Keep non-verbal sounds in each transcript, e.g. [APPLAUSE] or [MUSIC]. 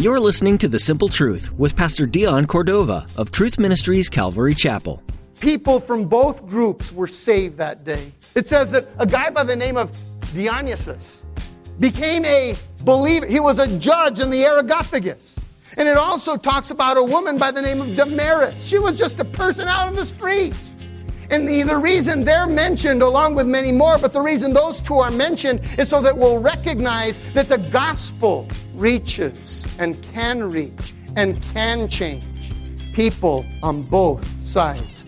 You're listening to The Simple Truth with Pastor Dion Cordova of Truth Ministries Calvary Chapel. People from both groups were saved that day. It says that a guy by the name of Dionysius became a believer. He was a judge in the Areopagus. And it also talks about a woman by the name of Damaris. She was just a person out in the streets. And the, the reason they're mentioned along with many more, but the reason those two are mentioned is so that we'll recognize that the gospel reaches and can reach and can change people on both sides.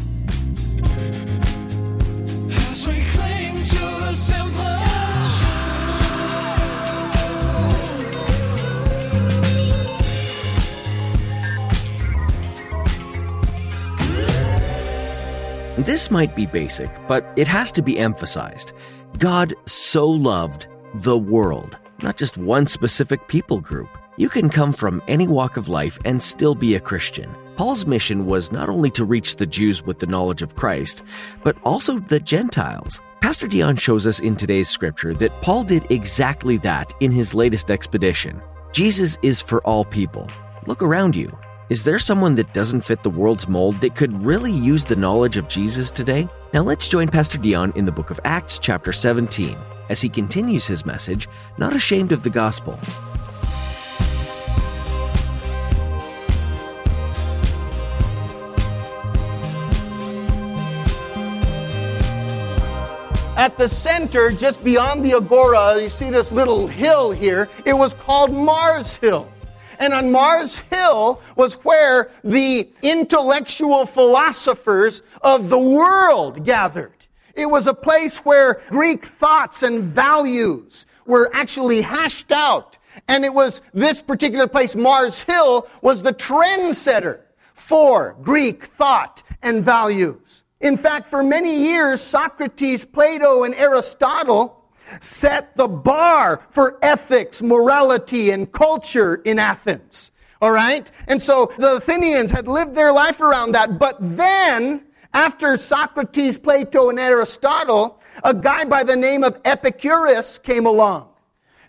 This might be basic, but it has to be emphasized. God so loved the world, not just one specific people group. You can come from any walk of life and still be a Christian. Paul's mission was not only to reach the Jews with the knowledge of Christ, but also the Gentiles. Pastor Dion shows us in today's scripture that Paul did exactly that in his latest expedition. Jesus is for all people. Look around you. Is there someone that doesn't fit the world's mold that could really use the knowledge of Jesus today? Now let's join Pastor Dion in the book of Acts, chapter 17, as he continues his message, Not Ashamed of the Gospel. At the center, just beyond the Agora, you see this little hill here. It was called Mars Hill. And on Mars Hill was where the intellectual philosophers of the world gathered. It was a place where Greek thoughts and values were actually hashed out. And it was this particular place, Mars Hill, was the trendsetter for Greek thought and values. In fact, for many years, Socrates, Plato, and Aristotle set the bar for ethics, morality, and culture in Athens. All right? And so the Athenians had lived their life around that. But then, after Socrates, Plato, and Aristotle, a guy by the name of Epicurus came along.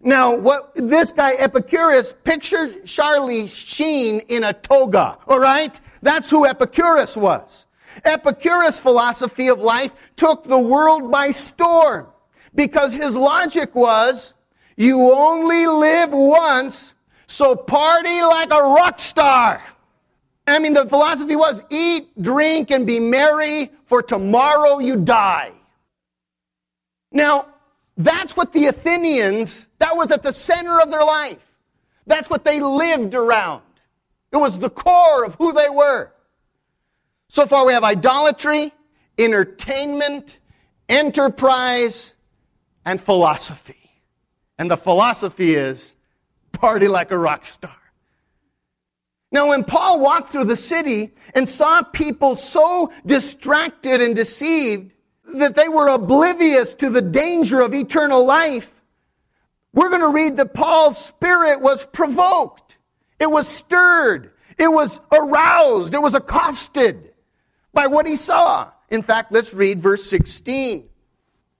Now, what this guy Epicurus, picture Charlie Sheen in a toga, all right? That's who Epicurus was. Epicurus' philosophy of life took the world by storm because his logic was you only live once, so party like a rock star. I mean, the philosophy was eat, drink, and be merry, for tomorrow you die. Now, that's what the Athenians, that was at the center of their life. That's what they lived around. It was the core of who they were. So far, we have idolatry, entertainment, enterprise, and philosophy. And the philosophy is party like a rock star. Now, when Paul walked through the city and saw people so distracted and deceived that they were oblivious to the danger of eternal life, we're going to read that Paul's spirit was provoked. It was stirred. It was aroused. It was accosted by what he saw. In fact, let's read verse 16.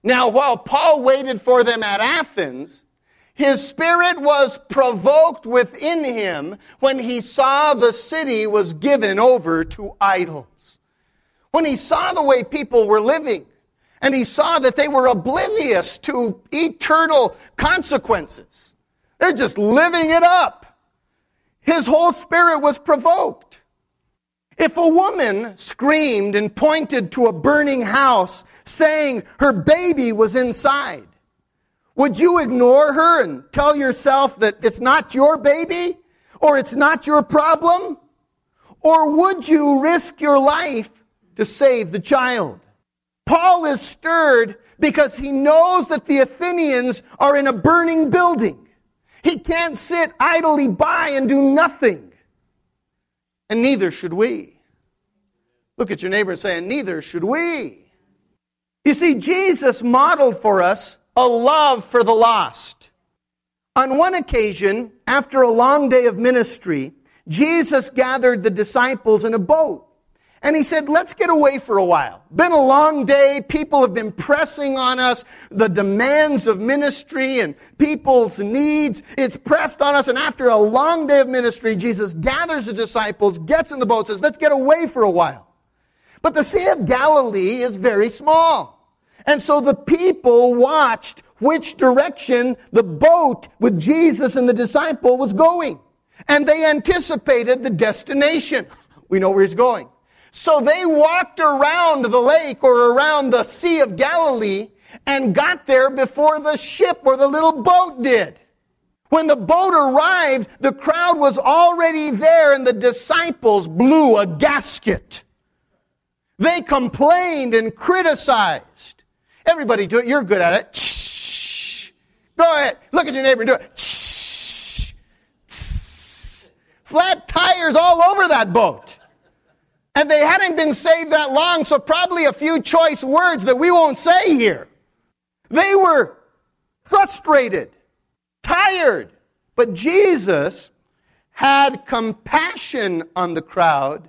Now, while Paul waited for them at Athens, his spirit was provoked within him when he saw the city was given over to idols. When he saw the way people were living, and he saw that they were oblivious to eternal consequences. They're just living it up. His whole spirit was provoked. If a woman screamed and pointed to a burning house saying her baby was inside, would you ignore her and tell yourself that it's not your baby or it's not your problem? Or would you risk your life to save the child? Paul is stirred because he knows that the Athenians are in a burning building. He can't sit idly by and do nothing. And neither should we. Look at your neighbor and say, and neither should we. You see, Jesus modeled for us a love for the lost. On one occasion, after a long day of ministry, Jesus gathered the disciples in a boat And he said, let's get away for a while. Been a long day. People have been pressing on us the demands of ministry and people's needs. It's pressed on us. And after a long day of ministry, Jesus gathers the disciples, gets in the boat, says, let's get away for a while. But the Sea of Galilee is very small. And so the people watched which direction the boat with Jesus and the disciple was going. And they anticipated the destination. We know where he's going. So they walked around the lake or around the Sea of Galilee and got there before the ship or the little boat did. When the boat arrived, the crowd was already there and the disciples blew a gasket. They complained and criticized. Everybody do it. You're good at it. Shh. Go ahead. Look at your neighbor and do it. Shh. Flat tires all over that boat. And they hadn't been saved that long, so probably a few choice words that we won't say here. They were frustrated, tired, but Jesus had compassion on the crowd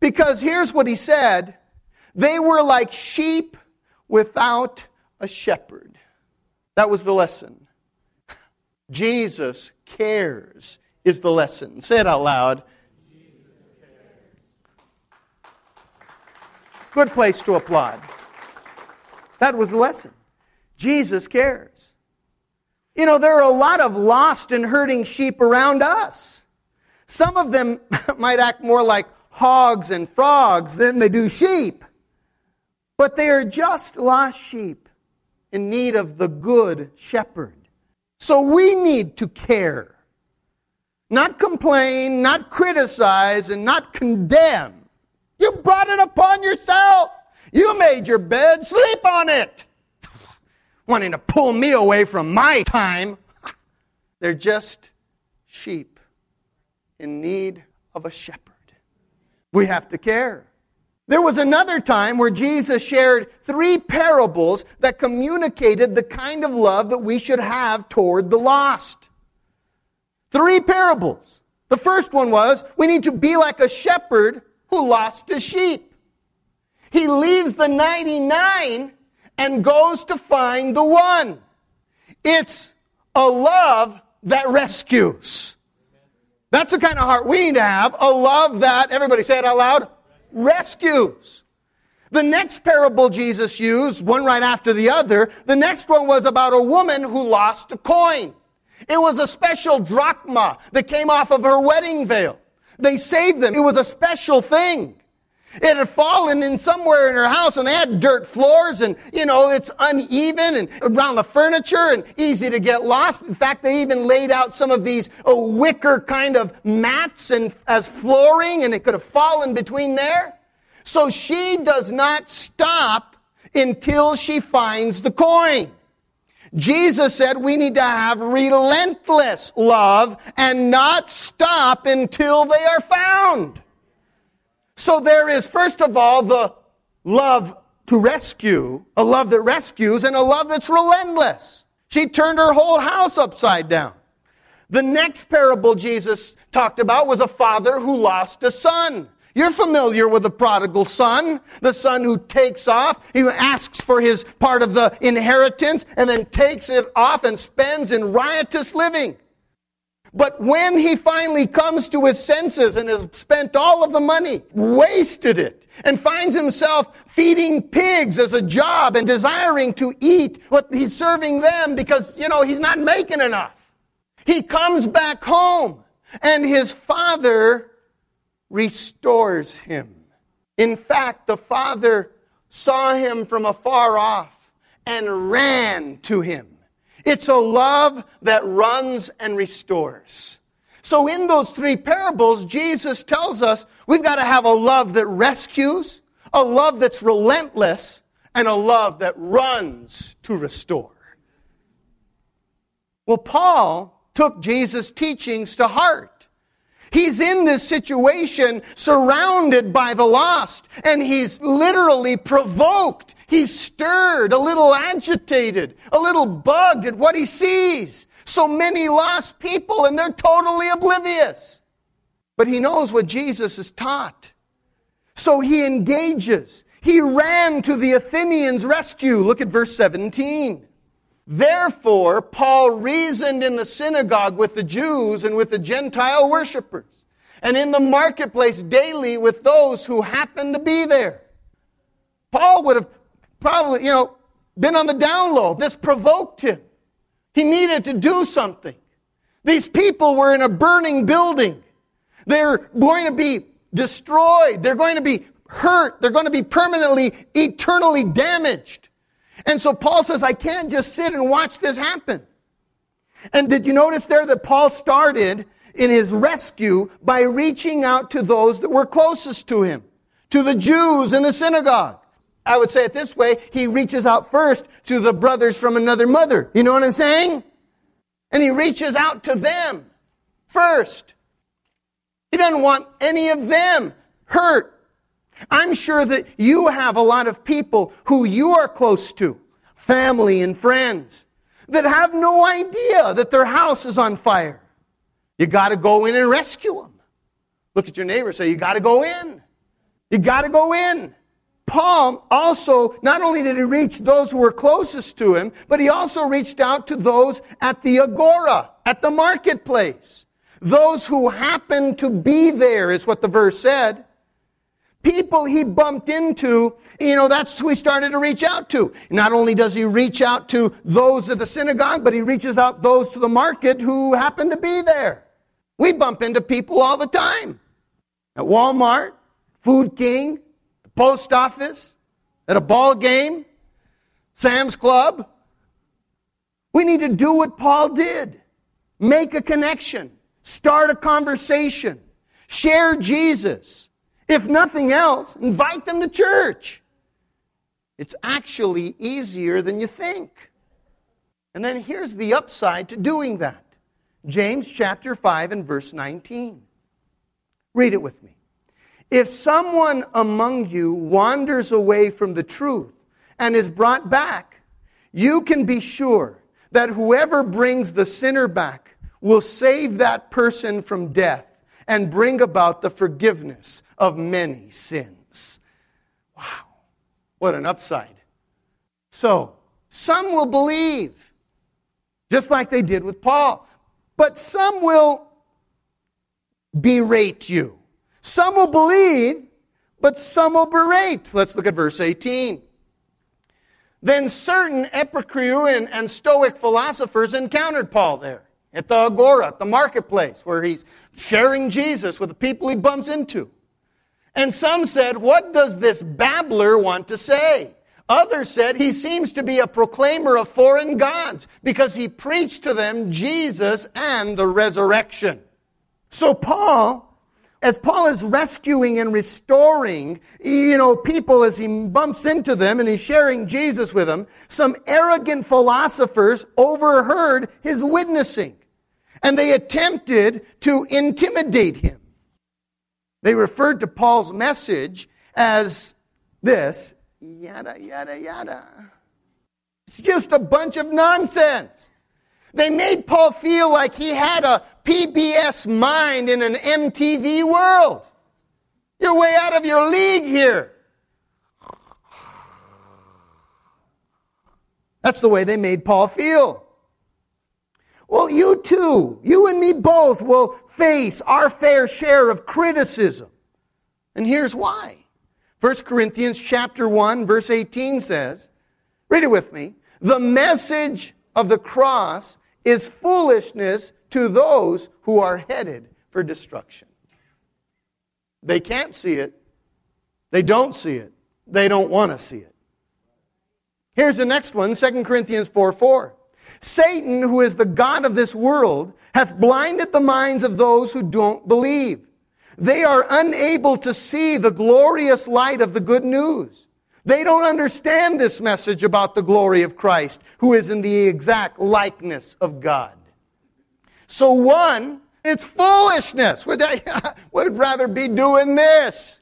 because here's what he said they were like sheep without a shepherd. That was the lesson. Jesus cares is the lesson. Say it out loud. Good place to applaud. That was the lesson. Jesus cares. You know, there are a lot of lost and hurting sheep around us. Some of them [LAUGHS] might act more like hogs and frogs than they do sheep. But they are just lost sheep in need of the good shepherd. So we need to care. Not complain, not criticize, and not condemn. You brought it upon yourself. You made your bed, sleep on it. [LAUGHS] Wanting to pull me away from my time. [LAUGHS] They're just sheep in need of a shepherd. We have to care. There was another time where Jesus shared three parables that communicated the kind of love that we should have toward the lost. Three parables. The first one was we need to be like a shepherd who lost a sheep. He leaves the 99 and goes to find the one. It's a love that rescues. That's the kind of heart we need to have. A love that, everybody say it out loud, rescues. The next parable Jesus used, one right after the other, the next one was about a woman who lost a coin. It was a special drachma that came off of her wedding veil. They saved them. It was a special thing. It had fallen in somewhere in her house and they had dirt floors and, you know, it's uneven and around the furniture and easy to get lost. In fact, they even laid out some of these oh, wicker kind of mats and as flooring and it could have fallen between there. So she does not stop until she finds the coin. Jesus said we need to have relentless love and not stop until they are found. So there is, first of all, the love to rescue, a love that rescues, and a love that's relentless. She turned her whole house upside down. The next parable Jesus talked about was a father who lost a son. You're familiar with the prodigal son, the son who takes off, he asks for his part of the inheritance and then takes it off and spends in riotous living. But when he finally comes to his senses and has spent all of the money, wasted it, and finds himself feeding pigs as a job and desiring to eat what he's serving them because, you know, he's not making enough. He comes back home and his father restores him. In fact, the father saw him from afar off and ran to him. It's a love that runs and restores. So in those three parables, Jesus tells us we've got to have a love that rescues, a love that's relentless, and a love that runs to restore. Well, Paul took Jesus' teachings to heart. He's in this situation surrounded by the lost, and he's literally provoked. He's stirred, a little agitated, a little bugged at what he sees. So many lost people, and they're totally oblivious. But he knows what Jesus has taught. So he engages. He ran to the Athenians' rescue. Look at verse 17. Therefore, Paul reasoned in the synagogue with the Jews and with the Gentile worshippers, and in the marketplace daily with those who happened to be there. Paul would have probably, you know, been on the down low. This provoked him. He needed to do something. These people were in a burning building. They're going to be destroyed. They're going to be hurt. They're going to be permanently, eternally damaged. And so Paul says, I can't just sit and watch this happen. And did you notice there that Paul started in his rescue by reaching out to those that were closest to him, to the Jews in the synagogue? I would say it this way, he reaches out first to the brothers from another mother. You know what I'm saying? And he reaches out to them first. He doesn't want any of them hurt. I'm sure that you have a lot of people who you are close to, family and friends, that have no idea that their house is on fire. You got to go in and rescue them. Look at your neighbor say, You got to go in. You got to go in. Paul also, not only did he reach those who were closest to him, but he also reached out to those at the agora, at the marketplace. Those who happened to be there is what the verse said. People he bumped into, you know, that's who he started to reach out to. Not only does he reach out to those at the synagogue, but he reaches out those to the market who happen to be there. We bump into people all the time. At Walmart, Food King, the post office, at a ball game, Sam's Club. We need to do what Paul did make a connection, start a conversation, share Jesus. If nothing else, invite them to church. It's actually easier than you think. And then here's the upside to doing that James chapter 5 and verse 19. Read it with me. If someone among you wanders away from the truth and is brought back, you can be sure that whoever brings the sinner back will save that person from death and bring about the forgiveness of many sins. Wow, what an upside. So, some will believe, just like they did with Paul, but some will berate you. Some will believe, but some will berate. Let's look at verse 18. Then certain Epicurean and Stoic philosophers encountered Paul there at the Agora, at the marketplace, where he's sharing Jesus with the people he bumps into. And some said, What does this babbler want to say? Others said, He seems to be a proclaimer of foreign gods because he preached to them Jesus and the resurrection. So Paul as Paul is rescuing and restoring, you know, people as he bumps into them and he's sharing Jesus with them, some arrogant philosophers overheard his witnessing and they attempted to intimidate him. They referred to Paul's message as this, yada, yada, yada. It's just a bunch of nonsense. They made Paul feel like he had a PBS mind in an MTV world. You're way out of your league here. That's the way they made Paul feel. Well, you too, you and me both will face our fair share of criticism. And here's why. 1 Corinthians chapter 1 verse 18 says, read it with me, the message of the cross is foolishness to those who are headed for destruction. They can't see it. They don't see it. They don't want to see it. Here's the next one 2 Corinthians 4 4. Satan, who is the God of this world, hath blinded the minds of those who don't believe. They are unable to see the glorious light of the good news. They don't understand this message about the glory of Christ, who is in the exact likeness of God. So one, it's foolishness. Would I [LAUGHS] would rather be doing this.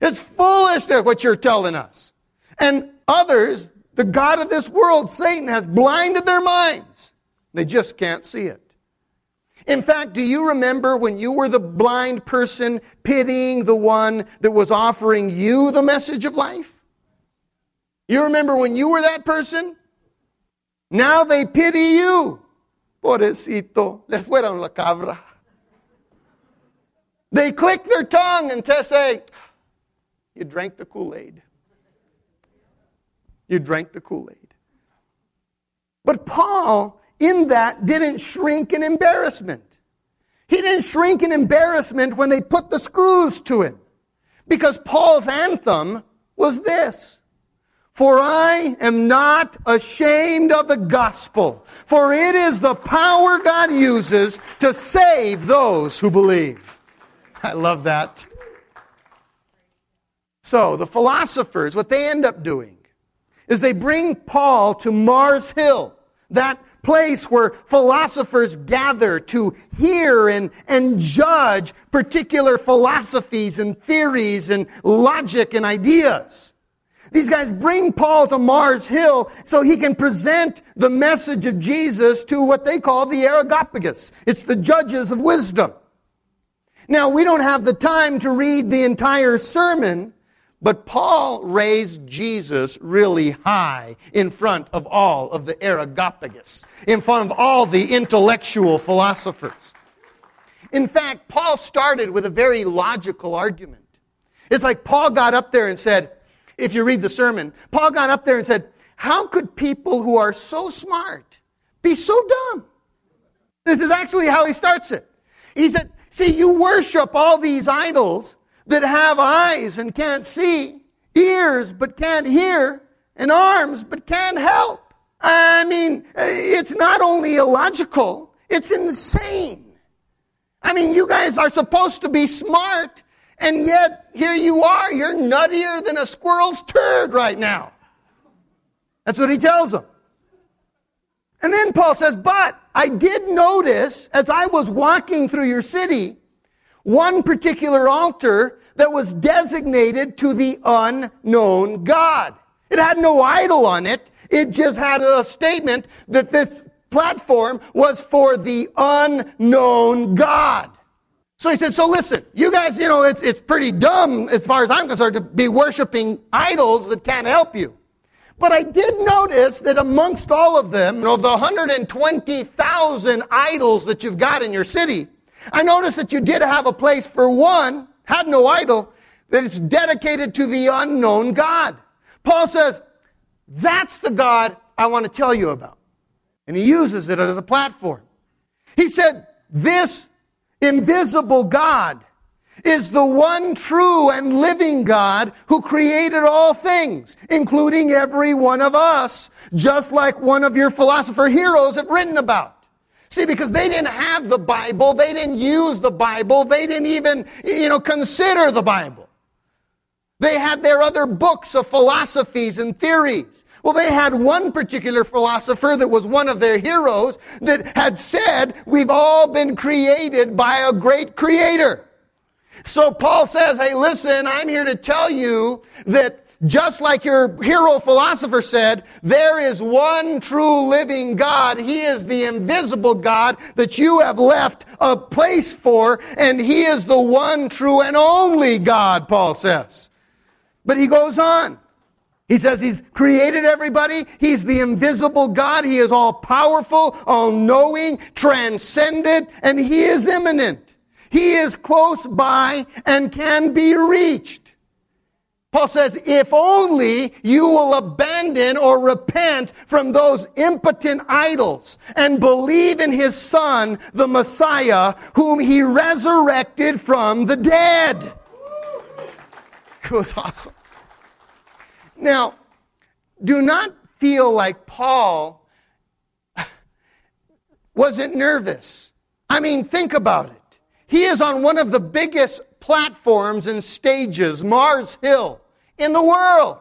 It's foolishness what you're telling us. And others, the God of this world, Satan, has blinded their minds. They just can't see it. In fact, do you remember when you were the blind person pitying the one that was offering you the message of life? You remember when you were that person? Now they pity you. Pobrecito, le fueron la cabra. They click their tongue and say, You drank the Kool Aid. You drank the Kool Aid. But Paul, in that, didn't shrink in embarrassment. He didn't shrink in embarrassment when they put the screws to him. Because Paul's anthem was this For I am not ashamed of the gospel, for it is the power God uses to save those who believe. I love that. So, the philosophers, what they end up doing is they bring Paul to Mars Hill, that place where philosophers gather to hear and, and judge particular philosophies and theories and logic and ideas. These guys bring Paul to Mars Hill so he can present the message of Jesus to what they call the Areopagus. It's the judges of wisdom. Now, we don't have the time to read the entire sermon, but Paul raised Jesus really high in front of all of the Areopagus, in front of all the intellectual philosophers. In fact, Paul started with a very logical argument. It's like Paul got up there and said, if you read the sermon, Paul got up there and said, How could people who are so smart be so dumb? This is actually how he starts it. He said, See, you worship all these idols that have eyes and can't see, ears but can't hear, and arms but can't help. I mean, it's not only illogical, it's insane. I mean, you guys are supposed to be smart, and yet here you are. You're nuttier than a squirrel's turd right now. That's what he tells them. And then Paul says, But I did notice as I was walking through your city, one particular altar that was designated to the unknown God. It had no idol on it. It just had a statement that this platform was for the unknown God. So he said, so listen, you guys, you know, it's, it's pretty dumb as far as I'm concerned to be worshiping idols that can't help you. But I did notice that amongst all of them, you know, the 120,000 idols that you've got in your city, I noticed that you did have a place for one, had no idol, that is dedicated to the unknown God. Paul says, that's the God I want to tell you about. And he uses it as a platform. He said, this invisible God is the one true and living God who created all things, including every one of us, just like one of your philosopher heroes have written about. See, because they didn't have the Bible, they didn't use the Bible, they didn't even, you know, consider the Bible. They had their other books of philosophies and theories. Well, they had one particular philosopher that was one of their heroes that had said, we've all been created by a great creator. So Paul says, hey, listen, I'm here to tell you that just like your hero philosopher said, there is one true living God. He is the invisible God that you have left a place for, and He is the one true and only God, Paul says. But he goes on. He says he's created everybody. He's the invisible God. He is all powerful, all knowing, transcendent, and he is immanent. He is close by and can be reached. Paul says, if only you will abandon or repent from those impotent idols and believe in his son, the Messiah, whom he resurrected from the dead. [LAUGHS] It was awesome. Now, do not feel like Paul [LAUGHS] wasn't nervous. I mean, think about it. He is on one of the biggest platforms and stages, Mars Hill, in the world.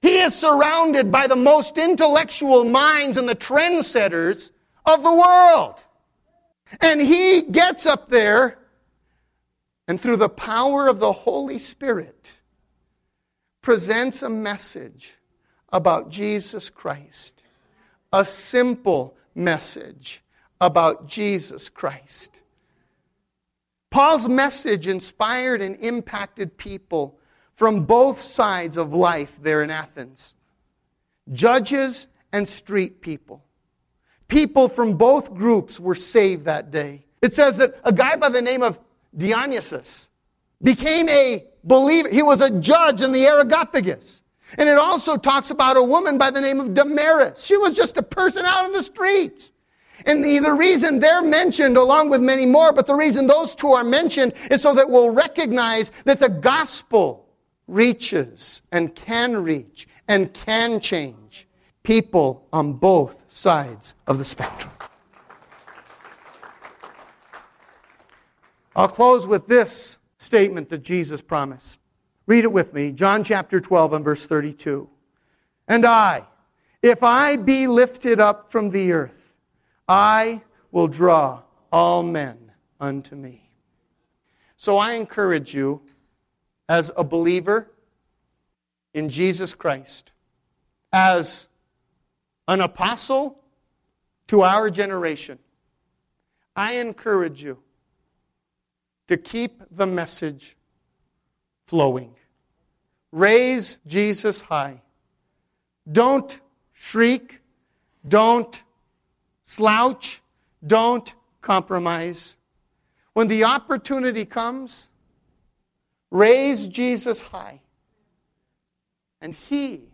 He is surrounded by the most intellectual minds and the trendsetters of the world. And he gets up there, and through the power of the Holy Spirit, presents a message about Jesus Christ, a simple message about Jesus Christ. Paul's message inspired and impacted people from both sides of life there in Athens judges and street people. People from both groups were saved that day. It says that a guy by the name of Dionysius became a believer. He was a judge in the Areopagus. And it also talks about a woman by the name of Damaris. She was just a person out in the streets. And the, the reason they're mentioned along with many more, but the reason those two are mentioned is so that we'll recognize that the gospel reaches and can reach and can change people on both sides of the spectrum. I'll close with this statement that Jesus promised. Read it with me. John chapter 12 and verse 32. And I, if I be lifted up from the earth, I will draw all men unto me. So I encourage you, as a believer in Jesus Christ, as an apostle to our generation, I encourage you to keep the message flowing. Raise Jesus high. Don't shriek. Don't slouch. Don't compromise. When the opportunity comes, raise Jesus high, and he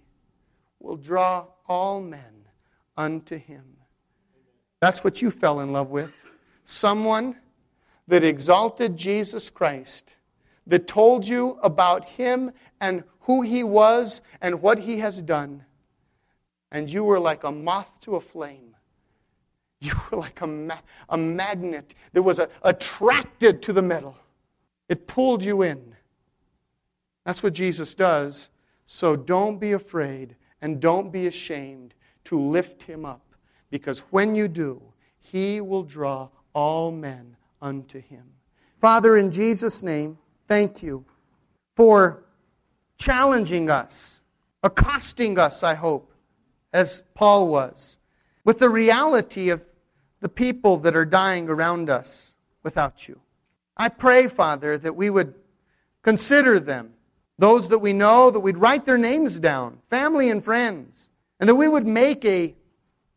will draw all men unto him. That's what you fell in love with. Someone that exalted Jesus Christ, that told you about him and who he was and what he has done. And you were like a moth to a flame. You were like a, ma- a magnet that was a- attracted to the metal. It pulled you in. That's what Jesus does. So don't be afraid and don't be ashamed to lift him up. Because when you do, he will draw all men unto him. Father, in Jesus' name, thank you for challenging us, accosting us, I hope, as Paul was, with the reality of the people that are dying around us without you. I pray, Father, that we would consider them, those that we know, that we'd write their names down, family and friends, and that we would make a,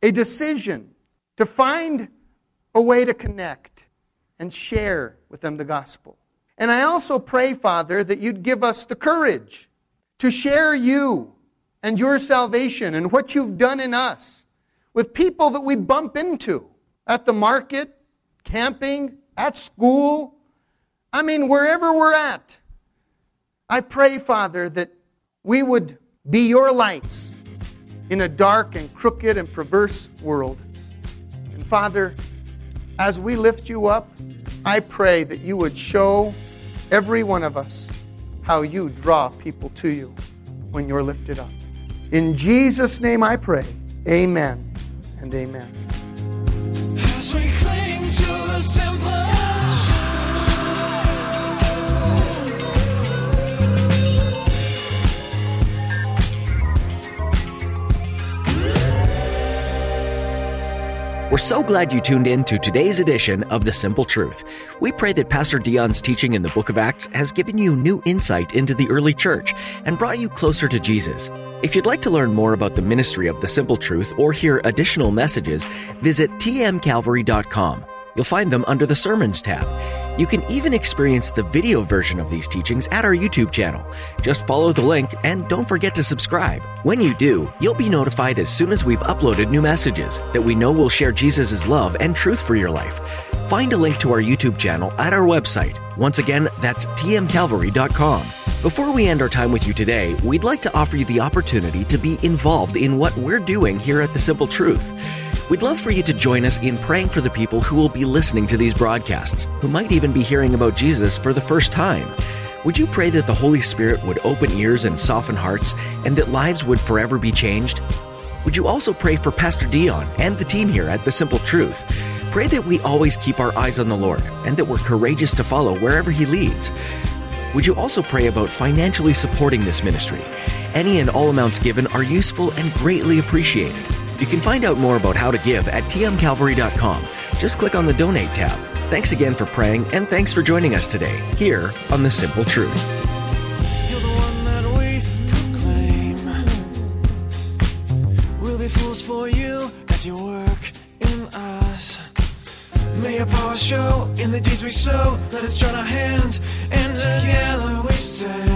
a decision to find a way to connect and share with them the gospel. And I also pray, Father, that you'd give us the courage to share you and your salvation and what you've done in us with people that we bump into at the market, camping, at school. I mean, wherever we're at. I pray, Father, that we would be your lights in a dark and crooked and perverse world. And Father, as we lift you up, I pray that you would show every one of us how you draw people to you when you're lifted up. In Jesus' name I pray. Amen and amen. We're so glad you tuned in to today's edition of The Simple Truth. We pray that Pastor Dion's teaching in the book of Acts has given you new insight into the early church and brought you closer to Jesus. If you'd like to learn more about the ministry of The Simple Truth or hear additional messages, visit tmcalvary.com. You'll find them under the Sermons tab. You can even experience the video version of these teachings at our YouTube channel. Just follow the link and don't forget to subscribe. When you do, you'll be notified as soon as we've uploaded new messages that we know will share Jesus' love and truth for your life. Find a link to our YouTube channel at our website. Once again, that's tmcalvary.com. Before we end our time with you today, we'd like to offer you the opportunity to be involved in what we're doing here at The Simple Truth. We'd love for you to join us in praying for the people who will be listening to these broadcasts, who might even be hearing about Jesus for the first time. Would you pray that the Holy Spirit would open ears and soften hearts, and that lives would forever be changed? Would you also pray for Pastor Dion and the team here at The Simple Truth? Pray that we always keep our eyes on the Lord and that we're courageous to follow wherever He leads. Would you also pray about financially supporting this ministry? Any and all amounts given are useful and greatly appreciated. You can find out more about how to give at tmcalvary.com. Just click on the donate tab. Thanks again for praying, and thanks for joining us today here on The Simple Truth. You're the one that we proclaim. We'll be fools for you as you work in us. May your power show in the deeds we sow. Let us join our hands, and together we stand.